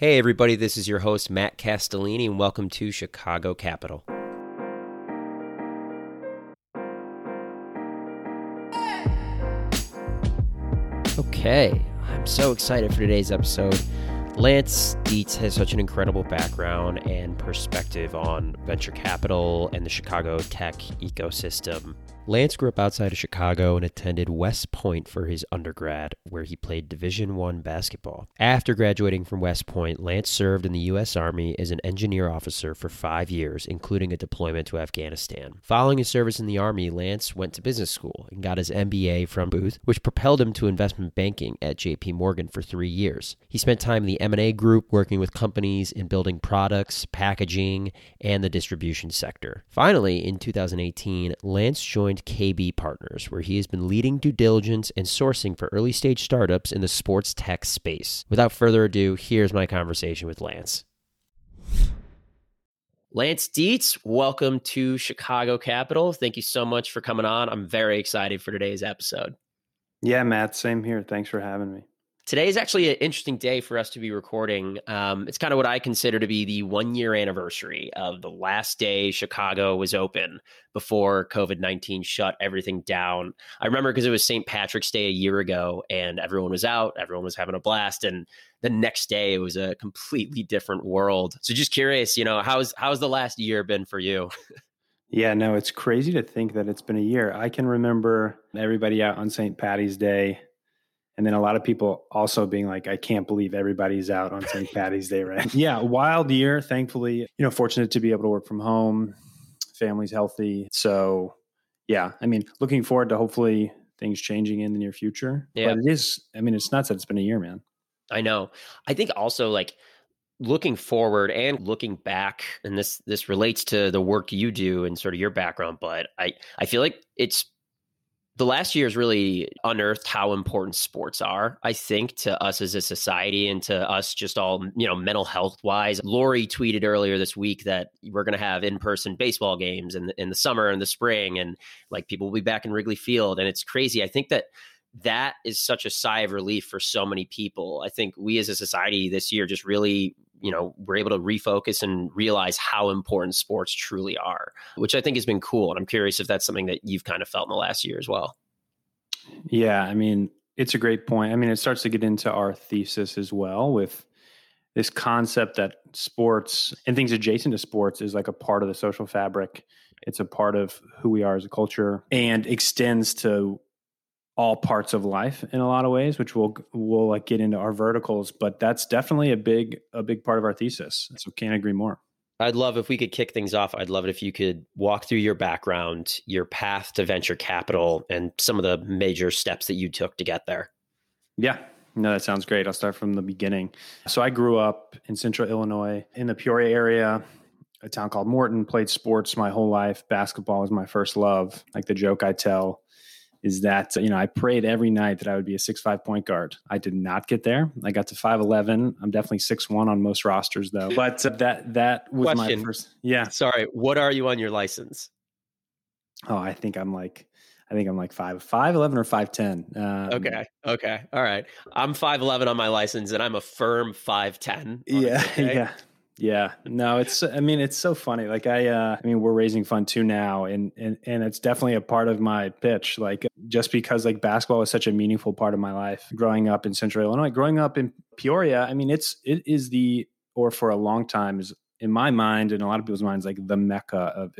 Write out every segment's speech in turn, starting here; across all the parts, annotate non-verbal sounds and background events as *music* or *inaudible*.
Hey, everybody, this is your host, Matt Castellini, and welcome to Chicago Capital. Okay, I'm so excited for today's episode. Lance Dietz has such an incredible background and perspective on venture capital and the Chicago tech ecosystem. Lance grew up outside of Chicago and attended West Point for his undergrad, where he played Division 1 basketball. After graduating from West Point, Lance served in the US Army as an engineer officer for 5 years, including a deployment to Afghanistan. Following his service in the army, Lance went to business school and got his MBA from Booth, which propelled him to investment banking at JP Morgan for 3 years. He spent time in the M&A group working with companies in building products, packaging, and the distribution sector. Finally, in 2018, Lance joined joined KB Partners, where he has been leading due diligence and sourcing for early stage startups in the sports tech space. Without further ado, here's my conversation with Lance. Lance Dietz, welcome to Chicago Capital. Thank you so much for coming on. I'm very excited for today's episode. Yeah, Matt, same here. Thanks for having me. Today is actually an interesting day for us to be recording. Um, it's kind of what I consider to be the one year anniversary of the last day Chicago was open before COVID 19 shut everything down. I remember because it was St. Patrick's Day a year ago and everyone was out, everyone was having a blast. And the next day it was a completely different world. So just curious, you know, how's, how's the last year been for you? *laughs* Yeah, no, it's crazy to think that it's been a year. I can remember everybody out on St. Patty's Day and then a lot of people also being like, I can't believe everybody's out on St. Patty's Day, right? *laughs* yeah, wild year. Thankfully, you know, fortunate to be able to work from home. Family's healthy. So, yeah, I mean, looking forward to hopefully things changing in the near future. Yeah. But it is, I mean, it's nuts that it's been a year, man. I know. I think also like, looking forward and looking back and this this relates to the work you do and sort of your background but i i feel like it's the last year has really unearthed how important sports are, I think, to us as a society and to us just all, you know, mental health wise. Lori tweeted earlier this week that we're going to have in person baseball games in the, in the summer and the spring, and like people will be back in Wrigley Field. And it's crazy. I think that that is such a sigh of relief for so many people. I think we as a society this year just really, you know, we're able to refocus and realize how important sports truly are, which I think has been cool. And I'm curious if that's something that you've kind of felt in the last year as well. Yeah, I mean, it's a great point. I mean, it starts to get into our thesis as well with this concept that sports and things adjacent to sports is like a part of the social fabric. It's a part of who we are as a culture and extends to all parts of life in a lot of ways, which we'll we'll like get into our verticals. But that's definitely a big a big part of our thesis. So can't agree more. I'd love if we could kick things off. I'd love it if you could walk through your background, your path to venture capital, and some of the major steps that you took to get there. Yeah, no, that sounds great. I'll start from the beginning. So I grew up in central Illinois in the Peoria area, a town called Morton, played sports my whole life. Basketball was my first love. Like the joke I tell is that you know I prayed every night that I would be a six five point guard. I did not get there. I got to five eleven. I'm definitely six one on most rosters though. *laughs* But uh, that that was Question. my first. Yeah. Sorry. What are you on your license? Oh, I think I'm like. I think I'm like five five eleven or five ten. Um, okay. Okay. All right. I'm five eleven on my license, and I'm a firm five ten. Yeah. *laughs* Yeah. Yeah, no, it's. I mean, it's so funny. Like I, uh, I mean, we're raising fund too now, and and and it's definitely a part of my pitch. Like just because like basketball was such a meaningful part of my life growing up in Central Illinois, growing up in Peoria. I mean, it's it is the or for a long time is in my mind and a lot of people's minds like the mecca of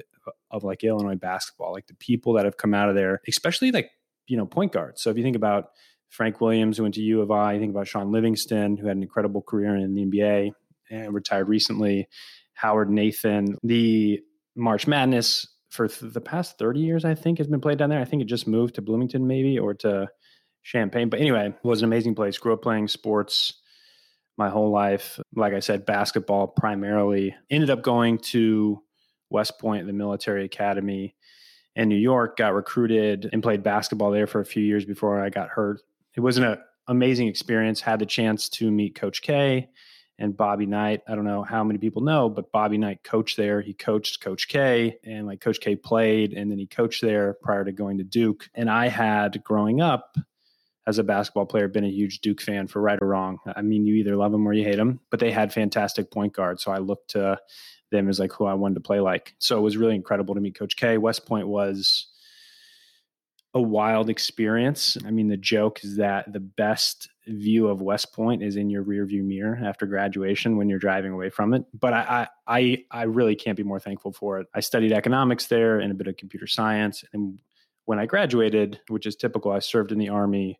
of like Illinois basketball. Like the people that have come out of there, especially like you know point guards. So if you think about Frank Williams, who went to U of I, you think about Shaun Livingston, who had an incredible career in the NBA and retired recently. Howard Nathan, the March Madness for th- the past 30 years, I think, has been played down there. I think it just moved to Bloomington, maybe, or to Champaign. But anyway, it was an amazing place. Grew up playing sports my whole life. Like I said, basketball primarily. Ended up going to West Point, the military academy in New York, got recruited and played basketball there for a few years before I got hurt. It wasn't an uh, amazing experience. Had the chance to meet Coach K and Bobby Knight. I don't know how many people know, but Bobby Knight coached there. He coached Coach K, and like Coach K played, and then he coached there prior to going to Duke. And I had growing up as a basketball player, been a huge Duke fan for right or wrong. I mean, you either love them or you hate them, but they had fantastic point guards. So I looked to them as like who I wanted to play like. So it was really incredible to meet Coach K. West Point was a wild experience. I mean, the joke is that the best view of West Point is in your rearview mirror after graduation when you're driving away from it. But I, I, I really can't be more thankful for it. I studied economics there and a bit of computer science. And when I graduated, which is typical, I served in the army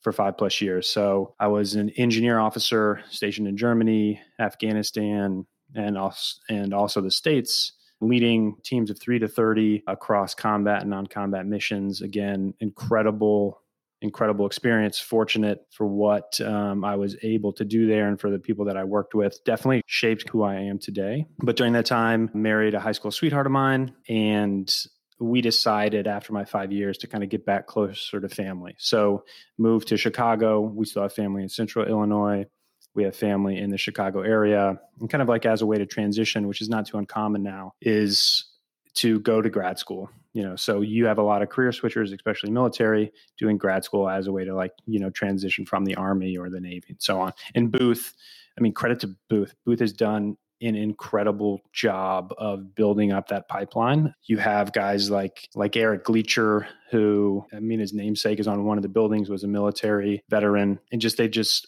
for five plus years. So I was an engineer officer stationed in Germany, Afghanistan, and also, and also the States leading teams of three to 30 across combat and non combat missions. Again, incredible, incredible experience. Fortunate for what um, I was able to do there and for the people that I worked with. Definitely shaped who I am today. But during that time, married a high school sweetheart of mine and we decided after my five years to kind of get back closer to family. So moved to Chicago. We still have family in central Illinois we have family in the Chicago area. And kind of like as a way to transition, which is not too uncommon now, is to go to grad school. You know, so you have a lot of career switchers, especially military, doing grad school as a way to like, you know, transition from the army or the navy and so on. And Booth, I mean, credit to Booth. Booth has done an incredible job of building up that pipeline. You have guys like like Eric Gleacher, who I mean his namesake is on one of the buildings, was a military veteran, and just they just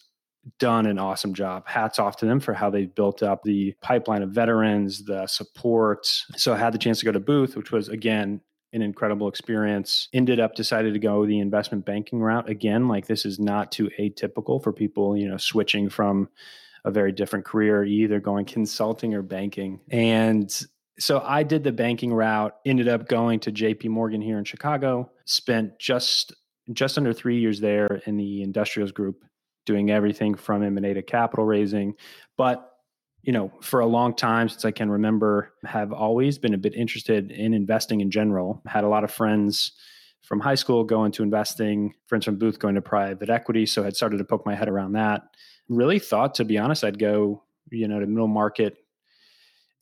done an awesome job. Hats off to them for how they built up the pipeline of veterans, the support. So I had the chance to go to Booth, which was again an incredible experience. Ended up decided to go the investment banking route again. Like this is not too atypical for people, you know, switching from a very different career, either going consulting or banking. And so I did the banking route, ended up going to JP Morgan here in Chicago, spent just just under 3 years there in the industrials group doing everything from M&A to capital raising. But you know, for a long time since I can remember, have always been a bit interested in investing in general. Had a lot of friends from high school go into investing, friends from Booth going to private equity. So had started to poke my head around that. Really thought, to be honest, I'd go, you know, to middle market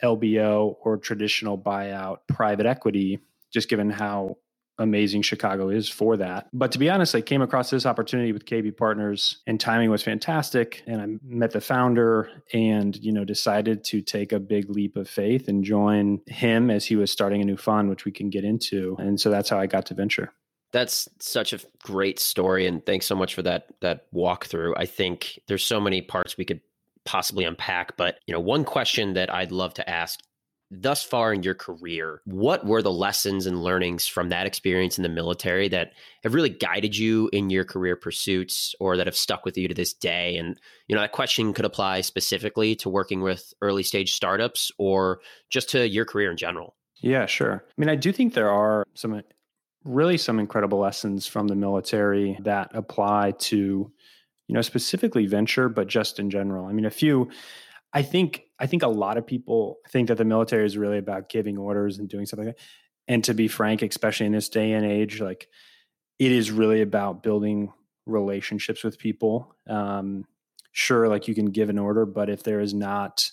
LBO or traditional buyout private equity, just given how amazing Chicago is for that. But to be honest, I came across this opportunity with KB Partners and timing was fantastic. And I met the founder and, you know, decided to take a big leap of faith and join him as he was starting a new fund, which we can get into. And so that's how I got to venture. That's such a great story. And thanks so much for that that walkthrough. I think there's so many parts we could possibly unpack. But you know, one question that I'd love to ask thus far in your career, what were the lessons and learnings from that experience in the military that have really guided you in your career pursuits or that have stuck with you to this day? And, you know, that question could apply specifically to working with early stage startups or just to your career in general. Yeah, sure. I mean, I do think there are some really some incredible lessons from the military that apply to, you know, specifically venture, but just in general. I mean, a few I think I think a lot of people think that the military is really about giving orders and doing something. Like that. and to be frank, especially in this day and age, like it is really about building relationships with people. Um, sure, like you can give an order, but if there is not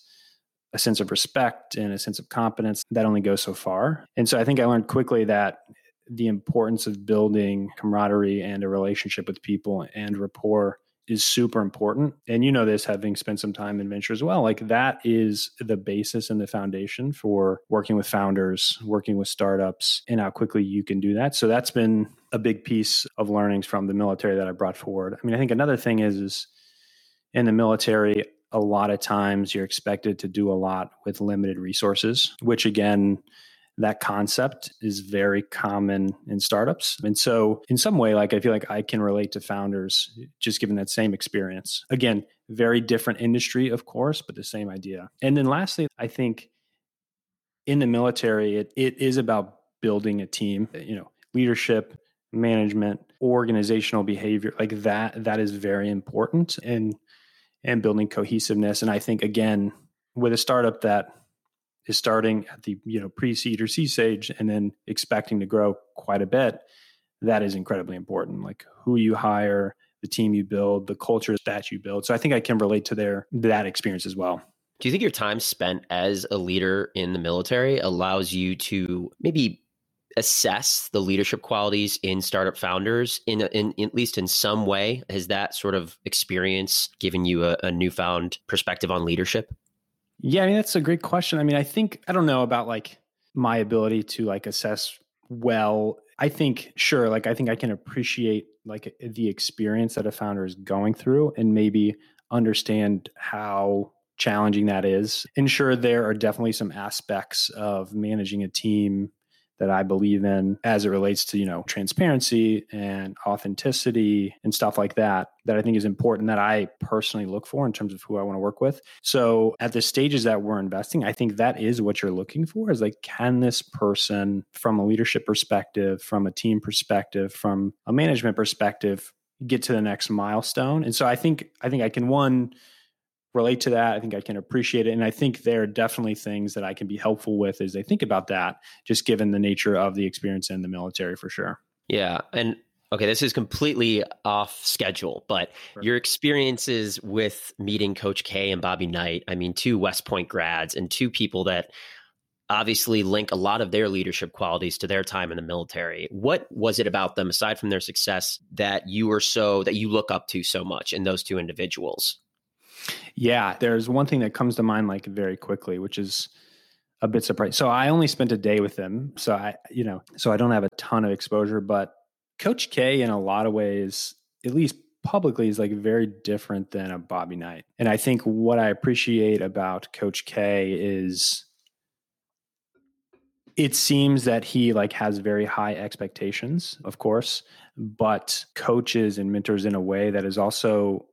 a sense of respect and a sense of competence, that only goes so far. And so I think I learned quickly that the importance of building camaraderie and a relationship with people and rapport is super important. And you know this having spent some time in venture as well. Like that is the basis and the foundation for working with founders, working with startups, and how quickly you can do that. So that's been a big piece of learnings from the military that I brought forward. I mean, I think another thing is is in the military, a lot of times you're expected to do a lot with limited resources, which again, that concept is very common in startups. And so, in some way, like I feel like I can relate to founders just given that same experience. Again, very different industry, of course, but the same idea. And then lastly, I think in the military, it, it is about building a team, you know, leadership, management, organizational behavior, like that, that is very important and and building cohesiveness. And I think again, with a startup that is starting at the you know pre-seed or seed stage and then expecting to grow quite a bit that is incredibly important like who you hire the team you build the culture that you build so i think i can relate to their that experience as well do you think your time spent as a leader in the military allows you to maybe assess the leadership qualities in startup founders in, in, in, at least in some way? Has that sort of experience given you a, a newfound perspective on leadership? Yeah, I mean that's a great question. I mean, I think I don't know about like my ability to like assess well. I think sure, like I think I can appreciate like the experience that a founder is going through and maybe understand how challenging that is. And sure, there are definitely some aspects of managing a team that I believe in as it relates to, you know, transparency and authenticity and stuff like that, that I think is important that I personally look for in terms of who I want to work with. So at the stages that we're investing, I think that is what you're looking for is like, can this person from a leadership perspective, from a team perspective, from a management perspective, get to the next milestone? And so I think, I think I can one, relate to that. I think I can appreciate it. And I think there are definitely things that I can be helpful with as they think about that, just given the nature of the experience in the military for sure. Yeah. And okay, this is completely off schedule, but sure. your experiences with meeting Coach K and Bobby Knight, I mean, two West Point grads and two people that obviously link a lot of their leadership qualities to their time in the military. What was it about them, aside from their success, that you were so, that you look up to so much in those two individuals? Yeah, there's one thing that comes to mind like very quickly, which is a bit surprising. So I only spent a day with him, so I, you know, so I don't have a ton of exposure. But Coach K, in a lot of ways, at least publicly, is like very different than a Bobby Knight. And I think what I appreciate about Coach K is it seems that he like has very high expectations, of course, but coaches and mentors in a way that is also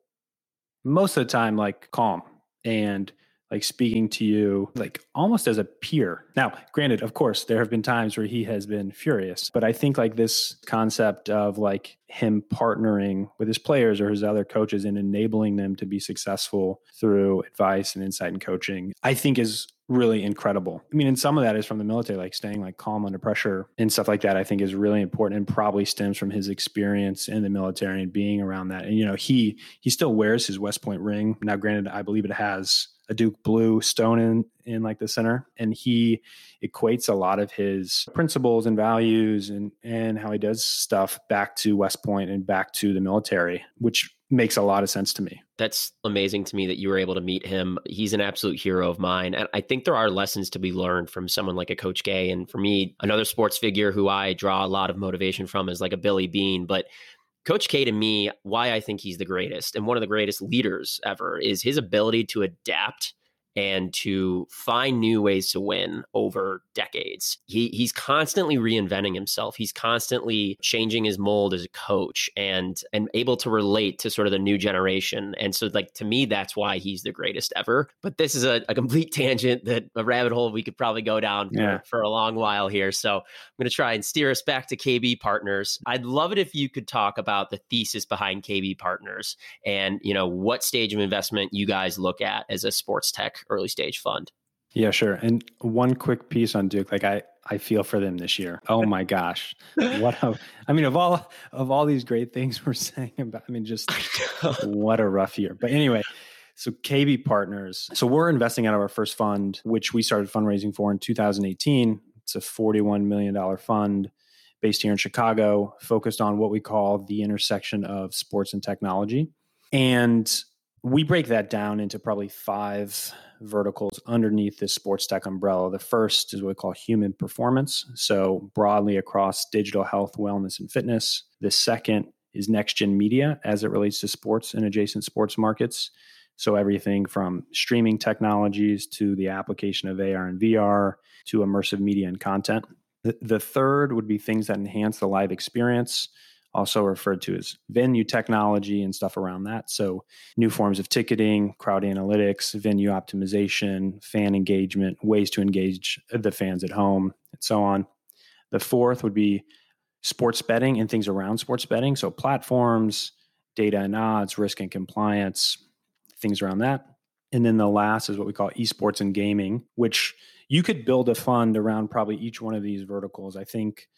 most of the time like calm. And like speaking to you like almost as a peer. Now, granted, of course, there have been times where he has been furious, but I think like this concept of like him partnering with his players or his other coaches and enabling them to be successful through advice and insight and coaching, I think is really incredible. I mean, and some of that is from the military, like staying like calm under pressure and stuff like that. I think is really important and probably stems from his experience in the military and being around that. And you know, he he still wears his West Point ring. Now, granted, I believe it has a Duke blue stone in in like the center, and he equates a lot of his principles and values and and how he does stuff back to West Point and back to the military, which makes a lot of sense to me. That's amazing to me that you were able to meet him. He's an absolute hero of mine. And I think there are lessons to be learned from someone like a Coach K. And for me, another sports figure who I draw a lot of motivation from is like a Billy Beane. But Coach K to me, why I think he's the greatest and one of the greatest leaders ever is his ability to adapt and to find new ways to win over decades. He he's constantly reinventing himself. He's constantly changing his mold as a coach and and able to relate to sort of the new generation. And so like to me that's why he's the greatest ever. But this is a, a complete *laughs* tangent that a rabbit hole we could probably go down for, for a long while here. So I'm going to try and steer us back to KB Partners. I'd love it if you could talk about the thesis behind KB Partners and you know what stage of investment you guys look at as a sports tech early stage fund. Yeah, sure. And one quick piece on Duke, like I, I feel for them this year. Oh my gosh, what a, I mean, of all of all these great things we're *laughs* saying about, I mean, just what a rough year. But anyway, so KB Partners. So we're investing out of our first fund, which we started fundraising for in 2018. It's a 41 million dollar fund based here in Chicago, focused on what we call the intersection of sports and technology. And we break that down into probably five verticals underneath this sports tech umbrella. The first is what we call human performance. So, broadly across digital health, wellness, and fitness. The second is next gen media as it relates to sports and adjacent sports markets. So, everything from streaming technologies to the application of AR and VR to immersive media and content. The, the third would be things that enhance the live experience also referred to as venue technology and stuff around that. So, new forms of ticketing, crowd analytics, venue optimization, fan engagement, ways to engage the fans at home, and so on. The fourth would be sports betting and things around sports betting. So, platforms, data and odds, risk and compliance, things around that. And then the last is what we call esports and gaming, which you could build a fund around probably each one of these verticals. I think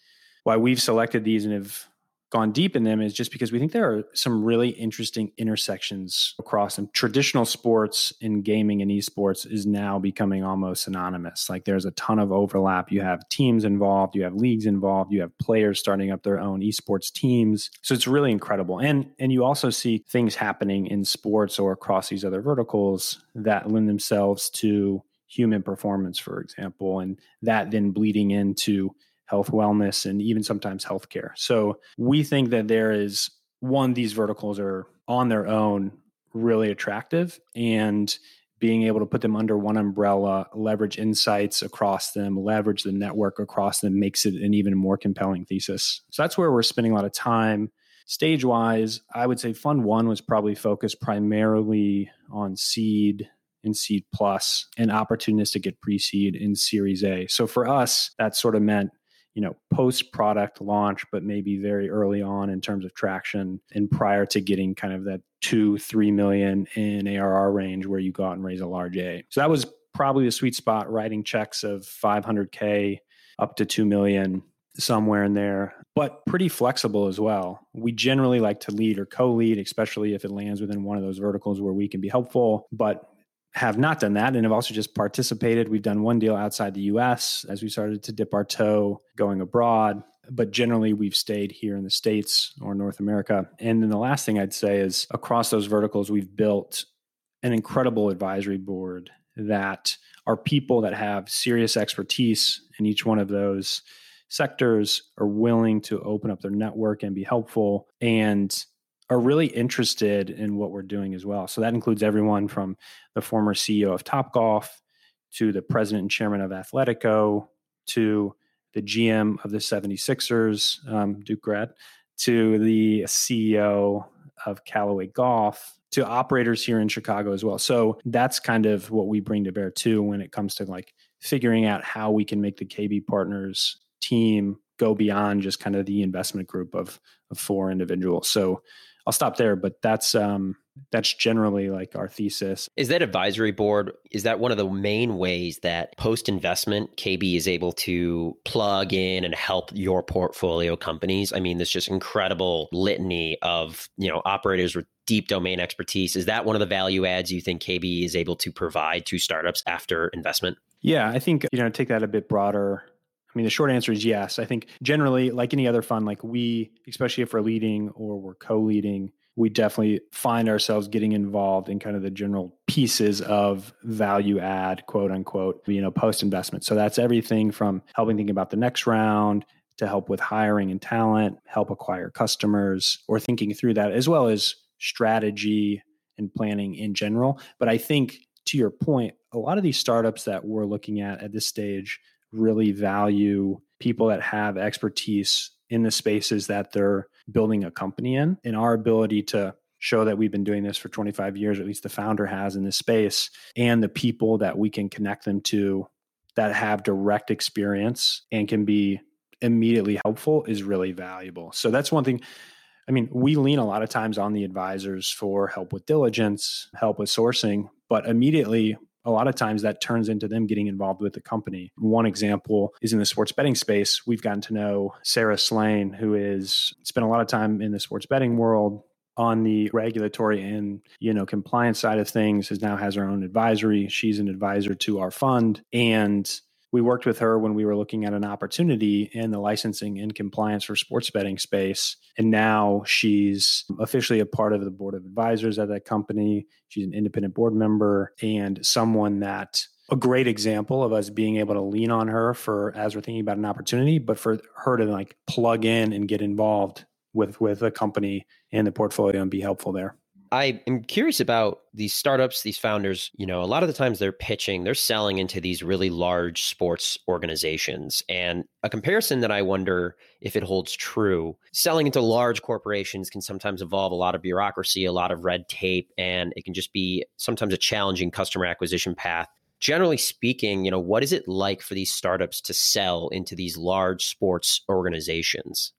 why we've selected these and have gone deep in them is just because we think there are some really interesting intersections across them. Traditional sports in gaming and esports is now becoming almost synonymous. Like there's a ton of overlap. You have teams involved, you have leagues involved, you have players starting up their own esports teams. So it's really incredible. And and you also see things happening in sports or across these other verticals that lend themselves to human performance, for example, and that then bleeding into health, wellness, and even sometimes healthcare. So we think that there is one, these verticals are on their own really attractive and being able to put them under one umbrella, leverage insights across them, leverage the network across them makes it an even more compelling thesis. So that's where we're spending a lot of time. Stage wise, I would say Fund One was probably focused primarily on seed and seed plus and opportunistic at pre seed in Series A. So for us, that sort of meant you know post product launch but maybe very early on in terms of traction and prior to getting kind of that two three million in arr range where you go out and raise a large a. So that was probably the sweet spot writing checks of 500k up to 2 million somewhere in there but pretty flexible as well. We generally like to lead or co-lead especially if it lands within one of those verticals where we can be helpful but have not done that and have also just participated. We've done one deal outside the US as we started to dip our toe going abroad, but generally we've stayed here in the States or North America. And then the last thing I'd say is across those verticals, we've built an incredible advisory board that are people that have serious expertise in each one of those sectors, are willing to open up their network and be helpful. And are really interested in what we're doing as well. So that includes everyone from the former CEO of Topgolf to the president and chairman of Athletico to the GM of the 76ers, um, Duke Grad, to the CEO of Callaway Golf, to operators here in Chicago as well. So that's kind of what we bring to bear too when it comes to like figuring out how we can make the KB partners team go beyond just kind of the investment group of, of four individuals. So I'll stop there, but that's um, that's generally like our thesis. Is that advisory board? Is that one of the main ways that post investment KB is able to plug in and help your portfolio companies? I mean, this just incredible litany of you know operators with deep domain expertise. Is that one of the value adds you think KB is able to provide to startups after investment? Yeah, I think you know take that a bit broader. I mean, the short answer is yes. I think generally, like any other fund, like we, especially if we're leading or we're co-leading, we definitely find ourselves getting involved in kind of the general pieces of value add, quote unquote, you know, post investment. So that's everything from helping think about the next round to help with hiring and talent, help acquire customers, or thinking through that, as well as strategy and planning in general. But I think to your point, a lot of these startups that we're looking at at this stage really value people that have expertise in the spaces that they're building a company in. And our ability to show that we've been doing this for 25 years at least the founder has in this space and the people that we can connect them to that have direct experience and can be immediately helpful is really valuable. So that's one thing I mean, we lean a lot of times on the advisors for help with diligence, help with sourcing, but immediately a lot of times that turns into them getting involved with the company. One example is in the sports betting space. We've gotten to know Sara Slane, who is spent a lot of time in the sports betting world on the regulatory and you know compliance side of things is now has her own advisory she's an advisor to our fund and we worked with her when we were looking at an opportunity in the licensing and compliance for sports betting space. And now she's officially a part of the board of advisors at that company. She's an independent board member and someone that a great example of us being able to lean on her for as we're thinking about an opportunity, but for her to like plug in and get involved with with a company and the portfolio and be helpful there. I am curious about these startups, these founders. You know, a lot of the times they're pitching, they're selling into these really large sports organizations. And a comparison that I wonder if it holds true selling into large corporations can sometimes involve a lot of bureaucracy, a lot of red tape, and it can just be sometimes a challenging customer acquisition path. Generally speaking, you know, what is it like for these startups to sell into these large sports organizations?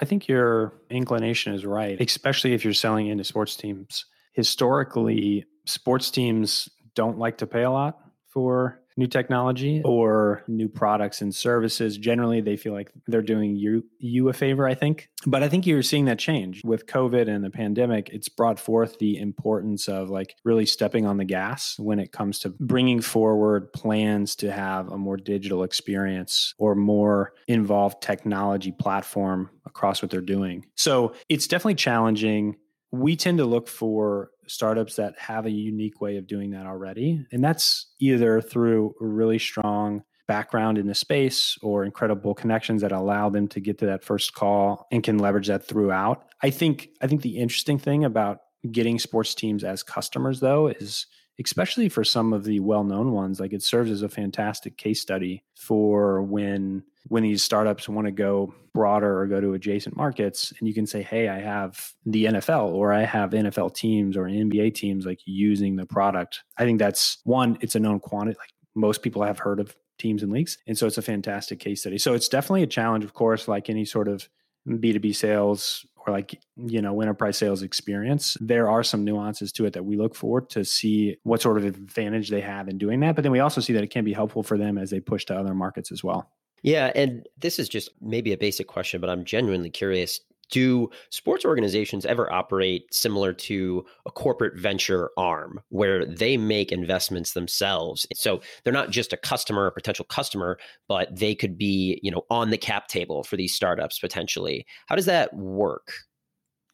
I think your inclination is right, especially if you're selling into sports teams. Historically, sports teams don't like to pay a lot for new technology or new products and services. Generally, they feel like they're doing you you a favor, I think. But I think you're seeing that change with COVID and the pandemic. It's brought forth the importance of like really stepping on the gas when it comes to bringing forward plans to have a more digital experience or more involved technology platform across what they're doing. So, it's definitely challenging we tend to look for startups that have a unique way of doing that already. And that's either through a really strong background in the space or incredible connections that allow them to get to that first call and can leverage that throughout. I think I think the interesting thing about getting sports teams as customers though is especially for some of the well-known ones like it serves as a fantastic case study for when when these startups want to go broader or go to adjacent markets and you can say hey i have the nfl or i have nfl teams or nba teams like using the product. I think that's one it's a known quantity like most people have heard of teams and leagues and so it's a fantastic case study. So it's definitely a challenge of course like any sort of b2b sales or like you know enterprise sales experience. There are some nuances to it that we look for to see what sort of advantage they have in doing that but then we also see that it can be helpful for them as they push to other markets as well yeah and this is just maybe a basic question but i'm genuinely curious do sports organizations ever operate similar to a corporate venture arm where they make investments themselves? So they're not just a customer, a potential customer, but they could be, you know, on the cap table for these startups potentially. How does that work?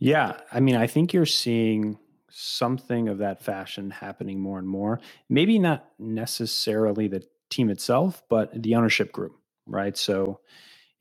Yeah, I mean, I think you're seeing something of that fashion happening more and more. Maybe not necessarily the team itself, but the ownership group, right? So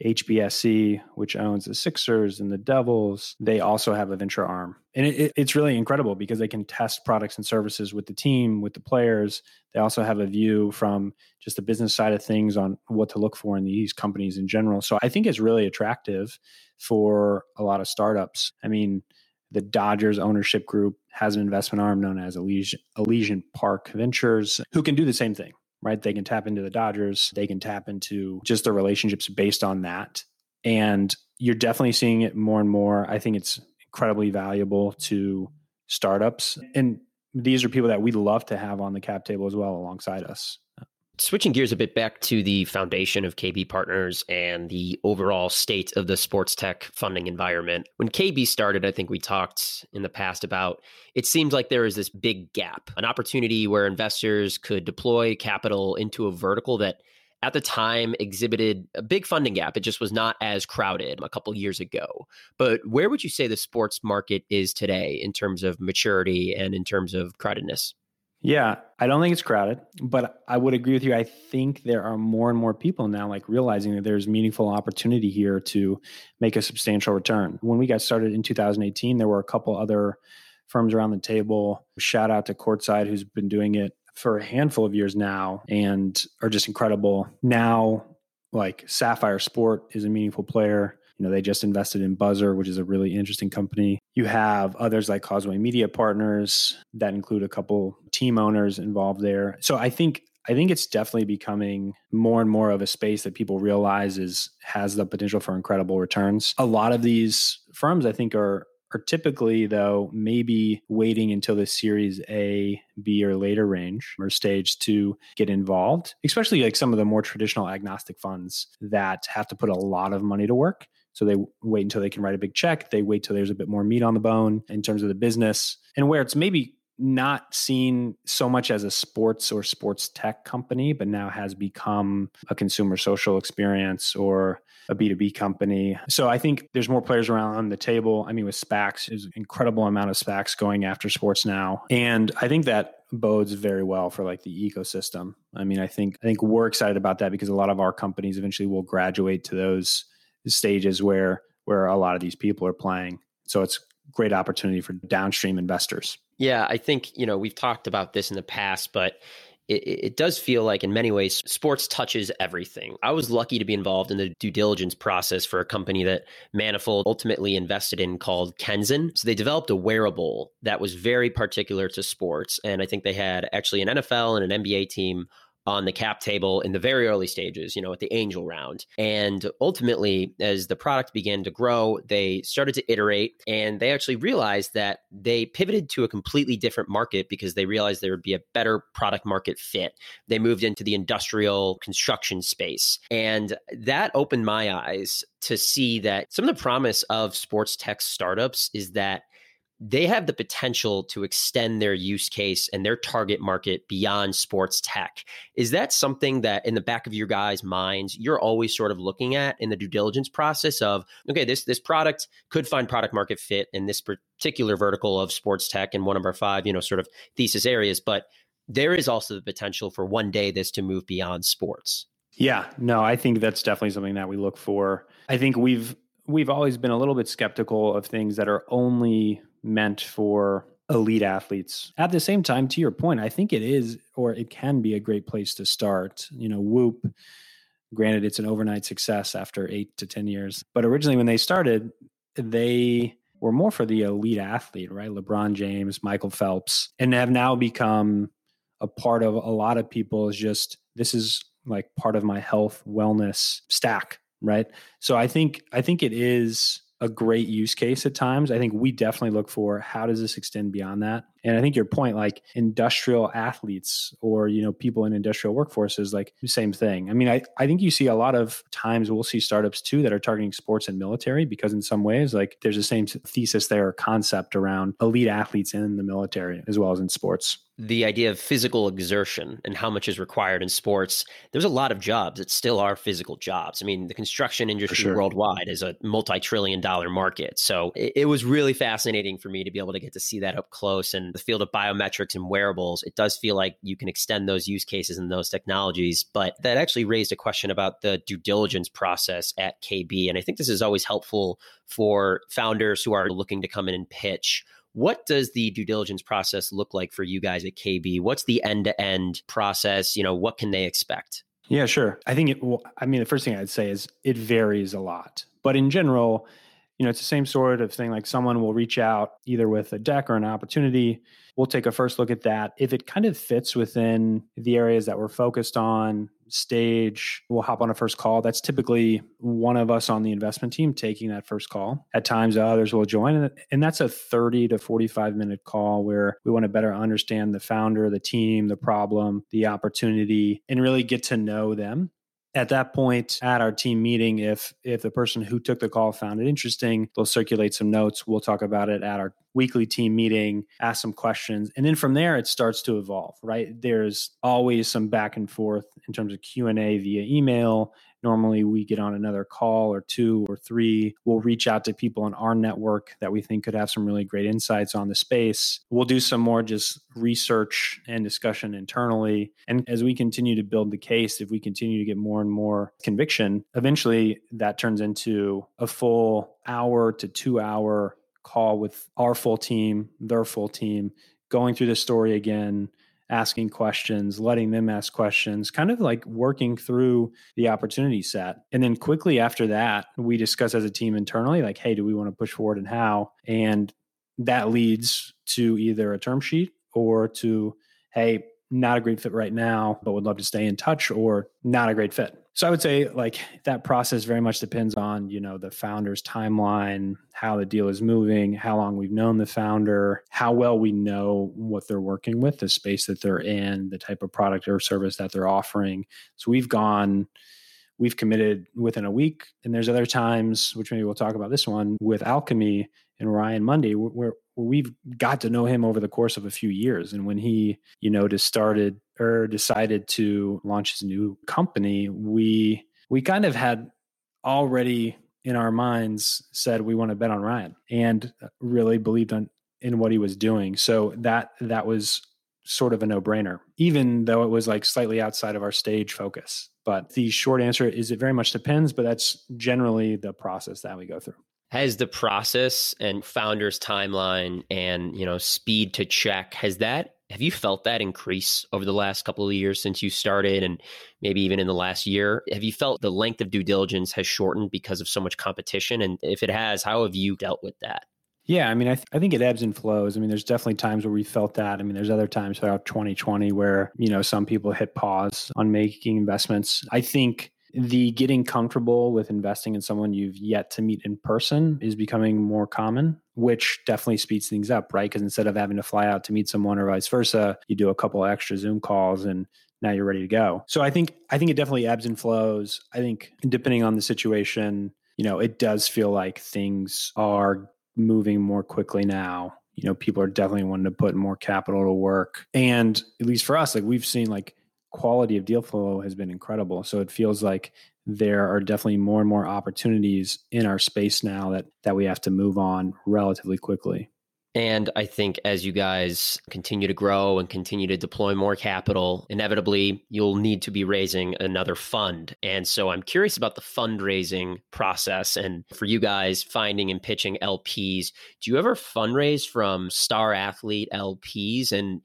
HBSE, which owns the Sixers and the Devils, they also have a venture arm. And it, it, it's really incredible because they can test products and services with the team, with the players. They also have a view from just the business side of things on what to look for in these companies in general. So I think it's really attractive for a lot of startups. I mean, the Dodgers ownership group has an investment arm known as Elysian, Elysian Park Ventures, who can do the same thing right? They can tap into the Dodgers, they can tap into just the relationships based on that. And you're definitely seeing it more and more. I think it's incredibly valuable to startups. And these are people that we'd love to have on the cap table as well alongside us switching gears a bit back to the foundation of KB Partners and the overall state of the sports tech funding environment. When KB started, I think we talked in the past about it seems like there is this big gap, an opportunity where investors could deploy capital into a vertical that at the time exhibited a big funding gap. It just was not as crowded a couple years ago. But where would you say the sports market is today in terms of maturity and in terms of crowdedness? Yeah, I don't think it's crowded, but I would agree with you. I think there are more and more people now like realizing that there's meaningful opportunity here to make a substantial return. When we got started in 2018, there were a couple other firms around the table. Shout out to Courtside who's been doing it for a handful of years now and are just incredible. Now like Sapphire Sport is a meaningful player. You know, they just invested in Buzzer, which is a really interesting company. You have others like Causeway Media Partners that include a couple team owners involved there. So I think I think it's definitely becoming more and more of a space that people realize is has the potential for incredible returns. A lot of these firms I think are are typically though maybe waiting until the series A, B or later range or stage to get involved, especially like some of the more traditional agnostic funds that have to put a lot of money to work. So they wait until they can write a big check. They wait till there's a bit more meat on the bone in terms of the business and where it's maybe not seen so much as a sports or sports tech company, but now has become a consumer social experience or a B2B company. So I think there's more players around on the table. I mean, with SPACs, there's an incredible amount of SPACs going after sports now. And I think that bodes very well for like the ecosystem. I mean, I think I think we're excited about that because a lot of our companies eventually will graduate to those stages where where a lot of these people are playing. So it's great opportunity for downstream investors. Yeah, I think you know we've talked about this in the past, but it, it, does feel like in many ways sports touches everything. I was lucky to be involved in the due diligence process for a company that Manifold ultimately invested in called Kenzen. So they developed a wearable that was very particular to sports, and I think they had actually an NFL and an NBA team on the cap table in the very early stages, you know, at the angel round. And ultimately, as the product began to grow, they started to iterate and they actually realized that they pivoted to a completely different market because they realized there would be a better product market fit. They moved into the industrial construction space. And that opened my eyes to see that some of the promise of sports tech startups is that they have the potential to extend their use case and their target market beyond sports tech. Is that something that in the back of your guys' minds you're always sort of looking at in the due diligence process of okay, this this product could find product market fit in this particular vertical of sports tech in one of our five, you know, sort of thesis areas, but there is also the potential for one day this to move beyond sports. Yeah, no, I think that's definitely something that we look for. I think we've we've always been a little bit skeptical of things that are only meant for elite athletes. At the same time, to your point, I think it is or it can be a great place to start. You know, Whoop, granted, it's an overnight success after eight to 10 years. But originally, when they started, they were more for the elite athlete, right? LeBron James, Michael Phelps, and have now become a part of a lot of people people's just this is like part of my health wellness stack right so i think i think it is a great use case at times. I think we definitely look for how does this extend beyond that? And I think your point, like industrial athletes or, you know, people in industrial workforces, like the same thing. I mean, I, I think you see a lot of times we'll see startups too that are targeting sports and military because in some ways, like there's the same thesis there or concept around elite athletes in the military as well as in sports the idea of physical exertion and how much is required in sports, there's a lot of jobs that still are physical jobs. I mean, the construction industry sure. worldwide is a multi trillion dollar market. So it, it, was really fascinating for me to be able to get to see that up close. And the field of biometrics and wearables, it does feel like you can extend those use cases and those technologies. But that actually raised a question about the due diligence process at KB. And I think this is always helpful for founders who are looking to come in and pitch what does the due diligence process look like for you guys at KB? What's the end to end process? You know, what can they expect? Yeah, sure. I think it, well, I mean, the first thing I'd say is it varies a lot. But in general, you know, it's the same sort of thing. Like someone will reach out either with a deck or an opportunity we'll take a first look at that. If it kind of fits within the areas that we're focused on, stage, we'll hop on a first call. That's typically one of us on the investment team taking that first call. At times, others will join. And that's a 30 to 45 minute call where we want to better understand the founder, the team, the problem, the opportunity, and really get to know them at that point at our team meeting if if the person who took the call found it interesting they'll circulate some notes. We'll talk about it at our weekly team meeting ask some questions and then from there it starts to evolve right? There's always some back and forth in terms of q&a via email Normally, we get on another call or two or three. We'll reach out to people in our network that we think could have some really great insights on the space. We'll do some more just research and discussion internally. And as we continue to build the case, if we continue to get more and more conviction, eventually that turns into a full hour to two hour call with our full team, their full team, going through the story again, asking questions, letting them ask questions, kind of like working through the opportunity set. And then quickly after that, we discuss as a team internally, like, hey, do we want to push forward and how? And that leads to either a term sheet or to, hey, not a great fit right now, but would love to stay in touch or not a great fit. So I would say like that process very much depends on, you know, the founder's timeline, how the deal is moving, how long we've known the founder, how well we know what they're working with, the space that they're in, the type of product or service that they're offering. So we've gone we've committed within a week and there's other times which maybe we'll talk about this one with Alkeme and ryan mundy where, where we've got to know him over the course of a few years and when he you know just started or decided to launch his new company we we kind of had already in our minds said we want to bet on ryan and really believed on in what he was doing so that that was sort of a no-brainer even though it was like slightly outside of our stage focus but the short answer is it very much depends, but that's generally the process that we go through. Has the process and founders timeline and, you know, speed to check, has that have you felt that increase over the last couple of years since you started and maybe even in the last year? Have you felt the length of due diligence has shortened because of so much competition? And if it has, how have you dealt with that? Yeah, I mean, I, th- I think it ebbs and flows. I mean, there's definitely times where we felt that. I mean, there's other times throughout 2020 where, you know, some people hit pause on making investments. I think the getting comfortable with investing in someone you've yet to meet in person is becoming more common which definitely speeds things up right? Because instead of having to fly out to meet someone or vice versa you do a couple extra zoom calls and now you're ready to go. So i think i think it definitely ebbs and flows. I think depending on the situation you know it does feel like things are moving more quickly now. You know people are definitely wanting to put more capital to work. And at least for us like we've seen like quality of deal flow has been incredible. So it feels like there are definitely more and more opportunities in our space now that that we have to move on relatively quickly. And I think as you guys continue to grow and continue to deploy more capital, inevitably you'll need to be raising another fund. And so I'm curious about the fundraising process and for you guys finding and pitching LPs. Do you ever fundraise from star athlete LPs? And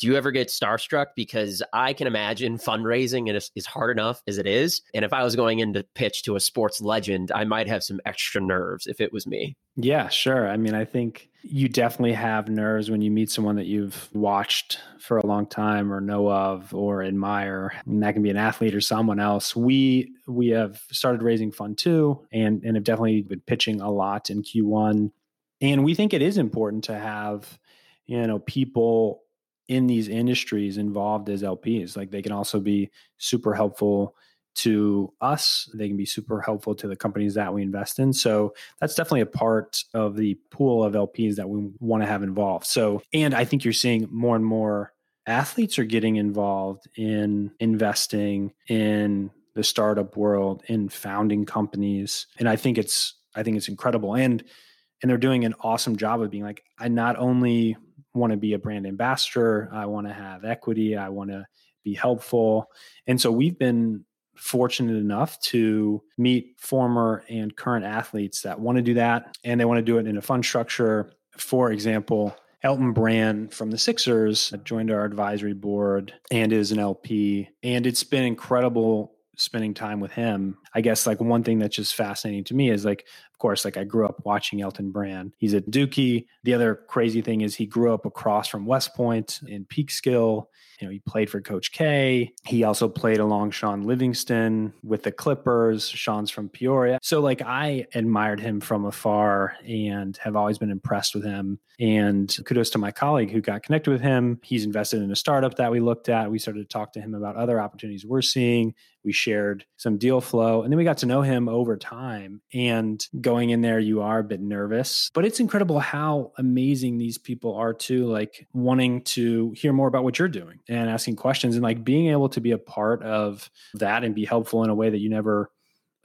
do you ever get starstruck? Because I can imagine fundraising is, is hard enough as it is. And if I was going in to pitch to a sports legend, I might have some extra nerves if it was me. Yeah, sure. I mean, I think you definitely have nerves when you meet someone that you've watched for a long time or know of or admire. And that can be an athlete or someone else. We we have started raising fund too and, and have definitely been pitching a lot in Q1. And we think it is important to have, you know, people in these industries involved as LPs. Like they can also be super helpful to us. They can be super helpful to the companies that we invest in. So that's definitely a part of the pool of LPs that we want to have involved. So, and I think you're seeing more and more athletes are getting involved in investing in the startup world, in founding companies. And I think it's, I think it's incredible. And, and they're doing an awesome job of being like, I not only want to be a brand ambassador. I want to have equity. I want to be helpful. And so we've been fortunate enough to meet former and current athletes that want to do that and they want to do it in a fund structure. For example, Elton Brand from the Sixers joined our advisory board and is an LP. And it's been incredible spending time with him. I guess like one thing that's just fascinating to me is like, of course, like I grew up watching Elton Brand. He's a Dukie. The other crazy thing is he grew up across from West Point in Peekskill. You know, he played for Coach K. He also played along Shaun Livingston with the Clippers. Shaun's from Peoria. So like I admired him from afar and have always been impressed with him. And kudos to my colleague who got connected with him. He's invested in a startup that we looked at. We started to talk to him about other opportunities we're seeing. We shared some deal flow and then we got to know him over time. And going in there, you are a bit nervous, but it's incredible how amazing these people are too, like wanting to hear more about what you're doing and asking questions and like being able to be a part of that and be helpful in a way that you never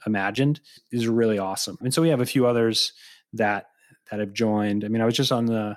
imagined is really awesome. And so we have a few others that that have joined. I mean, I was just on the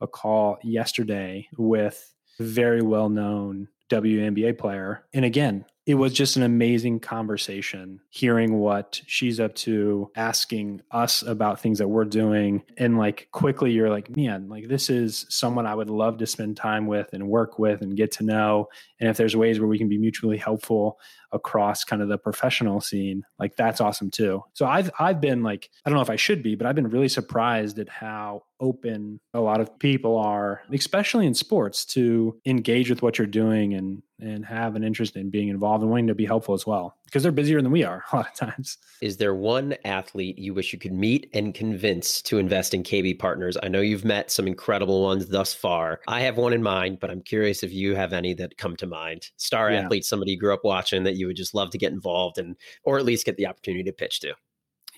a call yesterday with a very well known WNBA player. And again, it was just an amazing conversation hearing what she's up to asking us about things that we're doing and like quickly you're like man like this is someone i would love to spend time with and work with and get to know and if there's ways where we can be mutually helpful across kind of the professional scene like that's awesome too. So i've i've been like i don't know if i should be but i've been really surprised at how open a lot of people are especially in sports to engage with what you're doing and and have an interest in being involved and wanting to be helpful as well because they're busier than we are *laughs* a lot of times. Is there one athlete you wish you could meet and convince to invest in KB Partners? I know you've met some incredible ones thus far. I have one in mind, but I'm curious if you have any that come to mind. Star yeah. athlete, somebody you grew up watching that you would just love to get involved in, or at least get the opportunity to pitch to.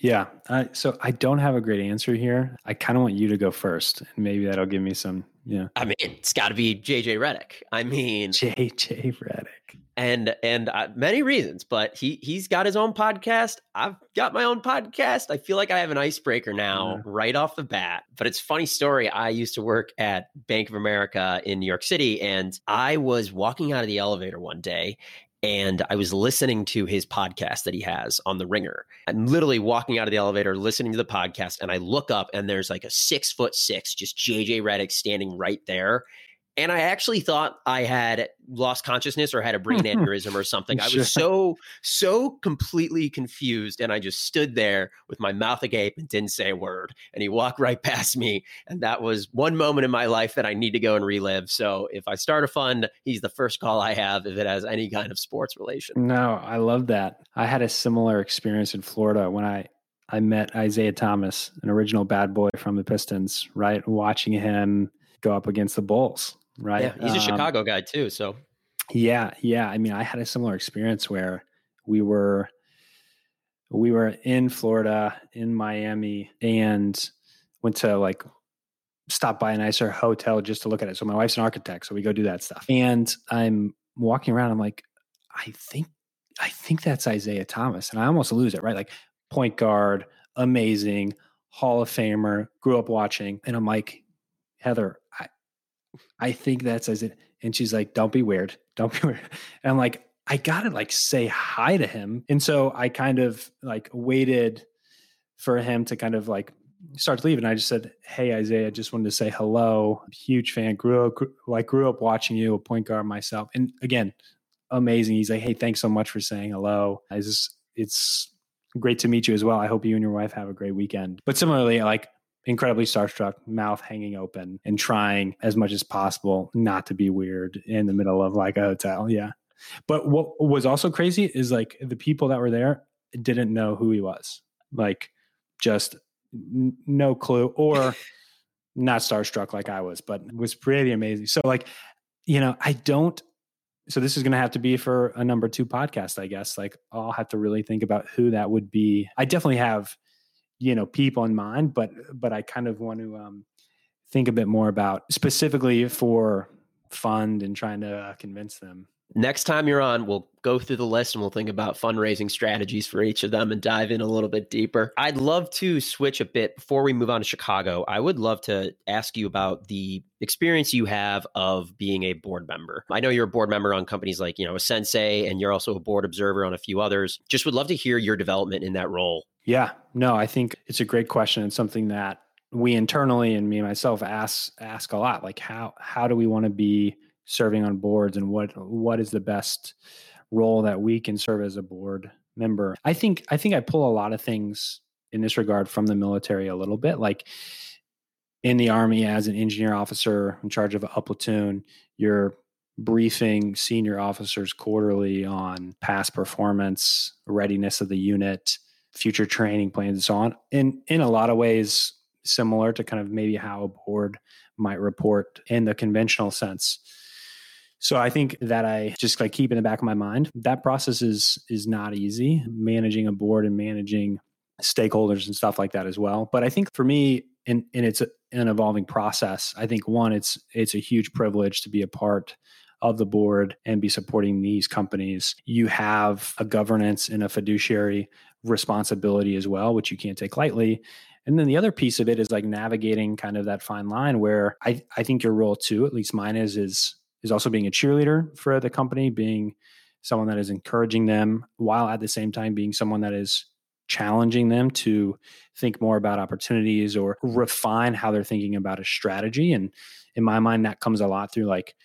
Yeah. Uh, so I don't have a great answer here. I kind of want you to go first, and maybe that'll give me some. Yeah. I mean, it's got to be JJ Redick. I mean, JJ Redick. And and uh, many reasons, but he he's got his own podcast. I've got my own podcast. I feel like I have an icebreaker now, yeah. right off the bat. But it's funny story. I used to work at Bank of America in New York City, and I was walking out of the elevator one day, and I was listening to his podcast that he has on the Ringer. I'm literally walking out of the elevator, listening to the podcast, and I look up and there's like a six foot six, just JJ Redick standing right there. And I actually thought I had lost consciousness or had a brain *laughs* aneurysm or something. I was so, so completely confused. And I just stood there with my mouth agape and didn't say a word. And he walked right past me. And that was one moment in my life that I need to go and relive. So if I start a fund, he's the first call I have if it has any kind of sports relation. No, I love that. I had a similar experience in Florida when I I met Isiah Thomas, an original bad boy from the Pistons, right? Watching him go up against the Bulls right? Yeah, he's a um, Chicago guy too. So yeah, yeah. I mean, I had a similar experience where we were we were in Florida, in Miami, and went to like stop by a nicer hotel just to look at it. So my wife's an architect, so we go do that stuff. And I'm walking around. I'm like, I think I think that's Isiah Thomas, and I almost lose it. Right, like point guard, amazing, Hall of Famer, grew up watching, and I'm like, Heather, I think that's as it. And she's like, don't be weird. Don't be *laughs* weird. And I'm like, I gotta like say hi to him. And so I kind of like waited for him to kind of like start to leave. And I just said, Hey, Isiah, just wanted to say hello. Huge fan. Grew up, like grew up watching you, a point guard myself. And again, amazing. He's like, Hey, thanks so much for saying hello. I just, it's great to meet you as well. I hope you and your wife have a great weekend. But similarly, like incredibly starstruck, mouth hanging open, and trying as much as possible not to be weird in the middle of like a hotel. Yeah. But what was also crazy is like the people that were there didn't know who he was. Like just n- no clue or *laughs* not starstruck like I was, but it was pretty amazing. So like, you know, I don't so this is going to have to be for a number 2 podcast, I guess. Like I'll have to really think about who that would be. I definitely have you know people in mind but but i kind of want to um, think a bit more about specifically for fund and trying to uh, convince them. Next time you're on we'll go through the list and we'll think about fundraising strategies for each of them and dive in a little bit deeper. I'd love to switch a bit before we move on to chicago. I would love to ask you about the experience you have of being a board member. I know you're a board member on companies like you know Asensei and you're also a board observer on a few others. Just would love to hear your development in that role yeah, no, I think it's a great question and something that we internally and me myself ask ask a lot. Like how how do we want to be serving on boards and what what is the best role that we can serve as a board member? I think I think I pull a lot of things in this regard from the military a little bit. Like in the army as an engineer officer in charge of a platoon, you're briefing senior officers quarterly on past performance, readiness of the unit, future training plans and so on. In in a lot of ways, similar to kind of maybe how a board might report in the conventional sense. So I think that I just like keep in the back of my mind that process is is not easy managing a board and managing stakeholders and stuff like that as well. But I think for me, and and it's a, an evolving process. I think one, it's it's a huge privilege to be a part of the board and be supporting these companies. You have a governance and a fiduciary responsibility as well, which you can't take lightly. And then the other piece of it is like navigating kind of that fine line where I, I think your role too, at least mine is, is is also being a cheerleader for the company, being someone that is encouraging them while at the same time being someone that is challenging them to think more about opportunities or refine how they're thinking about a strategy. And in my mind, that comes a lot through like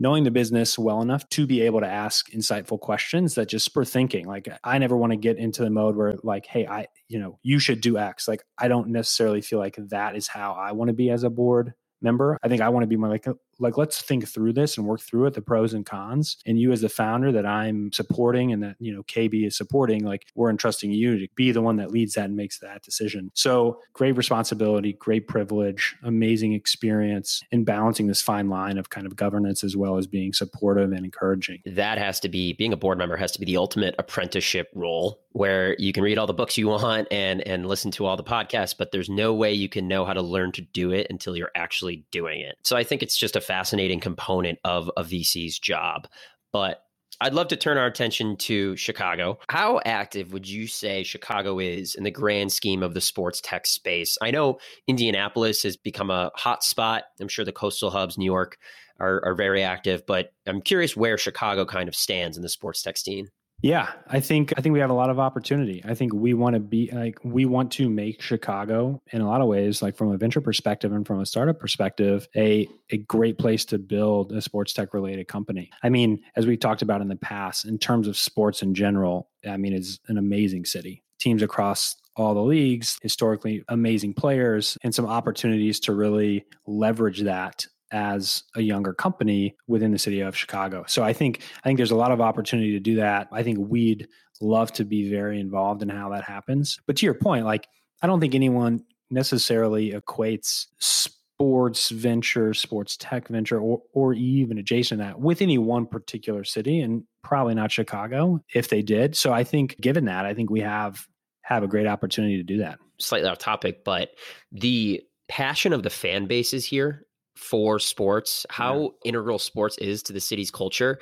knowing the business well enough to be able to ask insightful questions that just spur thinking. Like I never want to get into the mode where like, hey, I, you know, you should do X. Like I don't necessarily feel like that is how I want to be as a board member. I think I want to be more like like let's think through this and work through it, the pros and cons. And you as the founder that I'm supporting and that, you know, KB is supporting, like we're entrusting you to be the one that leads that and makes that decision. So great responsibility, great privilege, amazing experience in balancing this fine line of kind of governance as well as being supportive and encouraging. That has to be being a board member has to be the ultimate apprenticeship role where you can read all the books you want and and listen to all the podcasts, but there's no way you can know how to learn to do it until you're actually doing it. So I think it's just a fascinating component of a VC's job. But I'd love to turn our attention to Chicago. How active would you say Chicago is in the grand scheme of the sports tech space? I know Indianapolis has become a hot spot. I'm sure the coastal hubs, New York, are, are very active, but I'm curious where Chicago kind of stands in the sports tech scene. Yeah, I think I think we have a lot of opportunity. I think we want to be like we want to make Chicago in a lot of ways, like from a venture perspective and from a startup perspective, a a great place to build a sports tech related company. I mean, as we talked about in the past, in terms of sports in general, I mean, it's an amazing city. Teams across all the leagues, historically amazing players, and some opportunities to really leverage that as a younger company within the city of Chicago. So I think I think there's a lot of opportunity to do that. I think we'd love to be very involved in how that happens. But to your point, like I don't think anyone necessarily equates sports venture, sports tech venture, or or even adjacent to that with any one particular city, and probably not Chicago if they did. So I think given that, I think we have have a great opportunity to do that. Slightly off topic, but the passion of the fan bases here for sports, how yeah. integral sports is to the city's culture.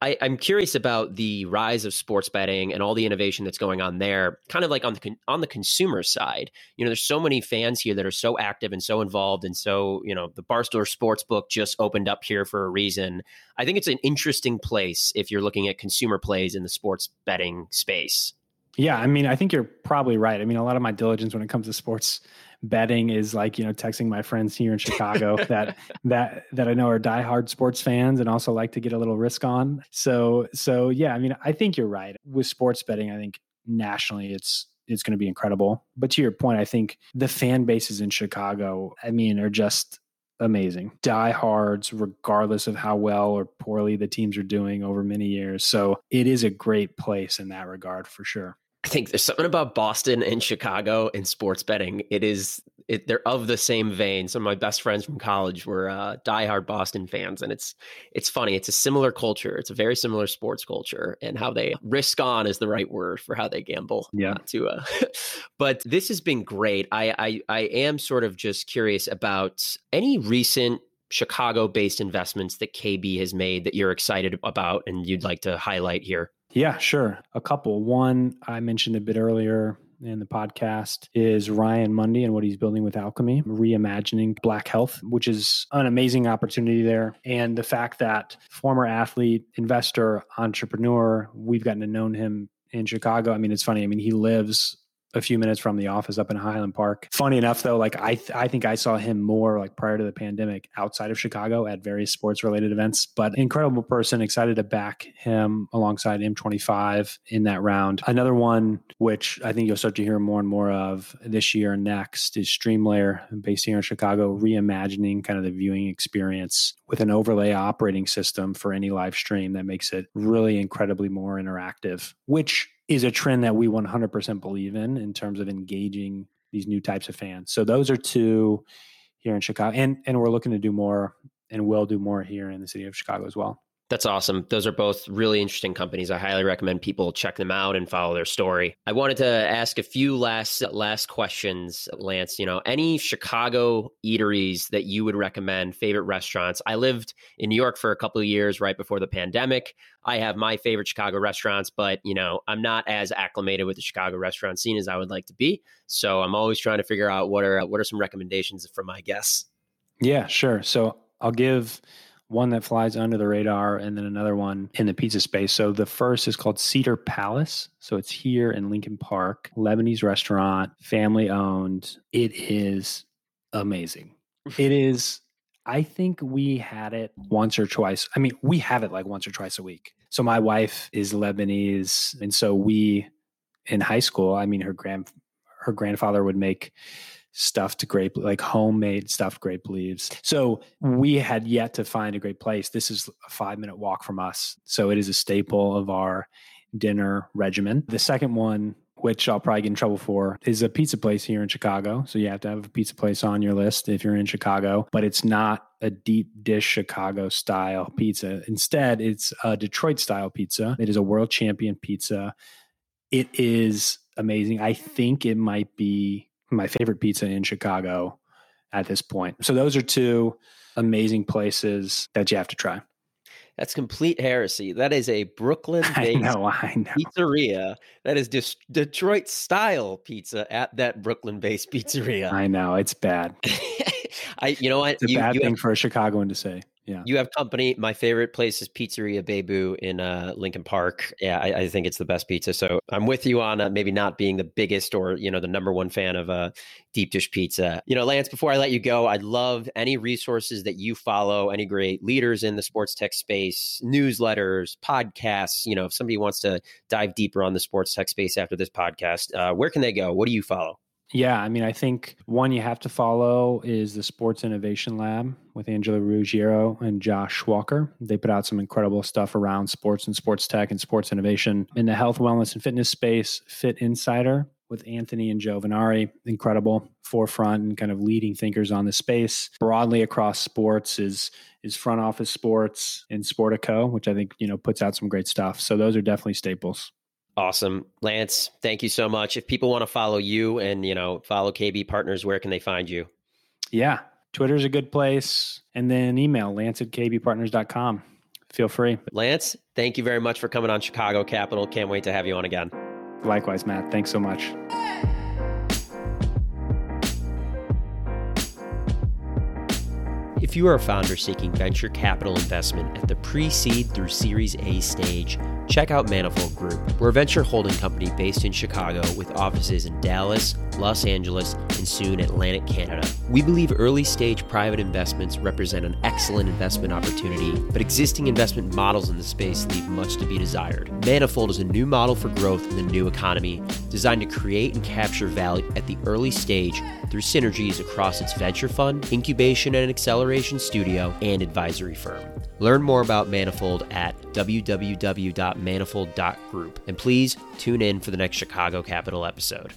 I, am curious about the rise of sports betting and all the innovation that's going on there. Kind of like on the on the consumer side, you know, there's so many fans here that are so active and so involved, and so you know, the Barstool Sports Book just opened up here for a reason. I think it's an interesting place if you're looking at consumer plays in the sports betting space. Yeah, I mean, I think you're probably right. I mean, a lot of my diligence when it comes to sports betting is like you know texting my friends here in Chicago *laughs* that that that I know are diehard sports fans and also like to get a little risk on. So so yeah, I mean, I think you're right with sports betting. I think nationally, it's it's going to be incredible. But to your point, I think the fan bases in Chicago, I mean, are just amazing. Diehards, regardless of how well or poorly the teams are doing over many years. So it is a great place in that regard for sure. I think there's something about Boston and Chicago in sports betting. It is it, they're of the same vein. Some of my best friends from college were uh, diehard Boston fans, and it's it's funny. It's a similar culture. It's a very similar sports culture, and how they risk on is the right word for how they gamble. Yeah. To uh, *laughs* but this has been great. I, I I am sort of just curious about any recent Chicago based investments that KB has made that you're excited about and you'd like to highlight here. Yeah, sure. A couple. One I mentioned a bit earlier in the podcast is Ryan Mundy and what he's building with Alkeme, reimagining black health, which is an amazing opportunity there. And the fact that former athlete, investor, entrepreneur, we've gotten to know him in Chicago. I mean, it's funny. I mean, he lives a few minutes from the office up in Highland Park. Funny enough, though, like I, th- I think I saw him more like prior to the pandemic outside of Chicago at various sports related events. But incredible person, excited to back him alongside M25 in that round. Another one, which I think you'll start to hear more and more of this year and next, is Streamlayer, based here in Chicago, reimagining kind of the viewing experience with an overlay operating system for any live stream that makes it really incredibly more interactive, which is a trend that we 100% believe in in terms of engaging these new types of fans. So those are two here in Chicago, and and we're looking to do more, and will do more here in the city of Chicago as well. That's awesome. Those are both really interesting companies. I highly recommend people check them out and follow their story. I wanted to ask a few last last questions, Lance. You know, any Chicago eateries that you would recommend, favorite restaurants? I lived in New York for a couple of years right before the pandemic. I have my favorite Chicago restaurants, but you know, I'm not as acclimated with the Chicago restaurant scene as I would like to be. So I'm always trying to figure out what are what are some recommendations from my guests. Yeah, sure. So I'll give one that flies under the radar, and then another one in the pizza space. So the first is called Cedar Palace. So it's here in Lincoln Park, Lebanese restaurant, family owned. It is amazing. it *laughs* is, I think we had it once or twice. I mean, we have it like once or twice a week. So my wife is Lebanese. And so we, in high school, I mean, her grand, her grandfather would make stuffed grape, like homemade stuffed grape leaves. So we had yet to find a great place. This is a five minute walk from us. So it is a staple of our dinner regimen. The second one, which I'll probably get in trouble for, is a pizza place here in Chicago. So you have to have a pizza place on your list if you're in Chicago, but it's not a deep dish Chicago style pizza. Instead, it's a Detroit style pizza. It is a world champion pizza. It is amazing. I think it might be my favorite pizza in Chicago at this point. So those are two amazing places that you have to try. That's complete heresy. That is a Brooklyn *laughs* based pizzeria. That is dis- Detroit style pizza at that Brooklyn based *laughs* pizzeria. I know it's bad. *laughs* I, you know what? It's a you, bad you thing have, for a Chicagoan to say. Yeah. You have company. My favorite place is Pizzeria Bebu in uh, Lincoln Park. Yeah, I, I, think it's the best pizza. So I'm with you on uh, maybe not being the biggest or you know the number one fan of uh, deep dish pizza. You know, Lance. Before I let you go, I'd love any resources that you follow, any great leaders in the sports tech space, newsletters, podcasts. You know, if somebody wants to dive deeper on the sports tech space after this podcast, uh, where can they go? What do you follow? Yeah, I mean, I think one you have to follow is the Sports Innovation Lab with Angela Ruggiero and Josh Walker. They put out some incredible stuff around sports and sports tech and sports innovation. In the health, wellness, and fitness space, Fitt Insider with Anthony and Joe Vennare, incredible forefront and kind of leading thinkers on the space. Broadly across sports is is front office sports and Sportico, which I think, you know, puts out some great stuff. So those are definitely staples. Awesome. Lance, thank you so much. If people want to follow you and, you know, follow KB Partners, where can they find you? Yeah. Twitter's a good place. And then email lance at kbpartners.com. Feel free. Lance, thank you very much for coming on Chicago Capital. Can't wait to have you on again. Likewise, Matt. Thanks so much. If you are a founder seeking venture capital investment at the pre seed through Series A stage, check out Manifold Group. We're a venture holding company based in Chicago with offices in Dallas, Los Angeles, and soon Atlantic Canada. We believe early stage private investments represent an excellent investment opportunity, but existing investment models in the space leave much to be desired. Manifold is a new model for growth in the new economy, designed to create and capture value at the early stage through synergies across its venture fund, incubation and acceleration studio, and advisory firm. Learn more about Manifold at www.manifold.group. And please tune in for the next Chicago Capital episode.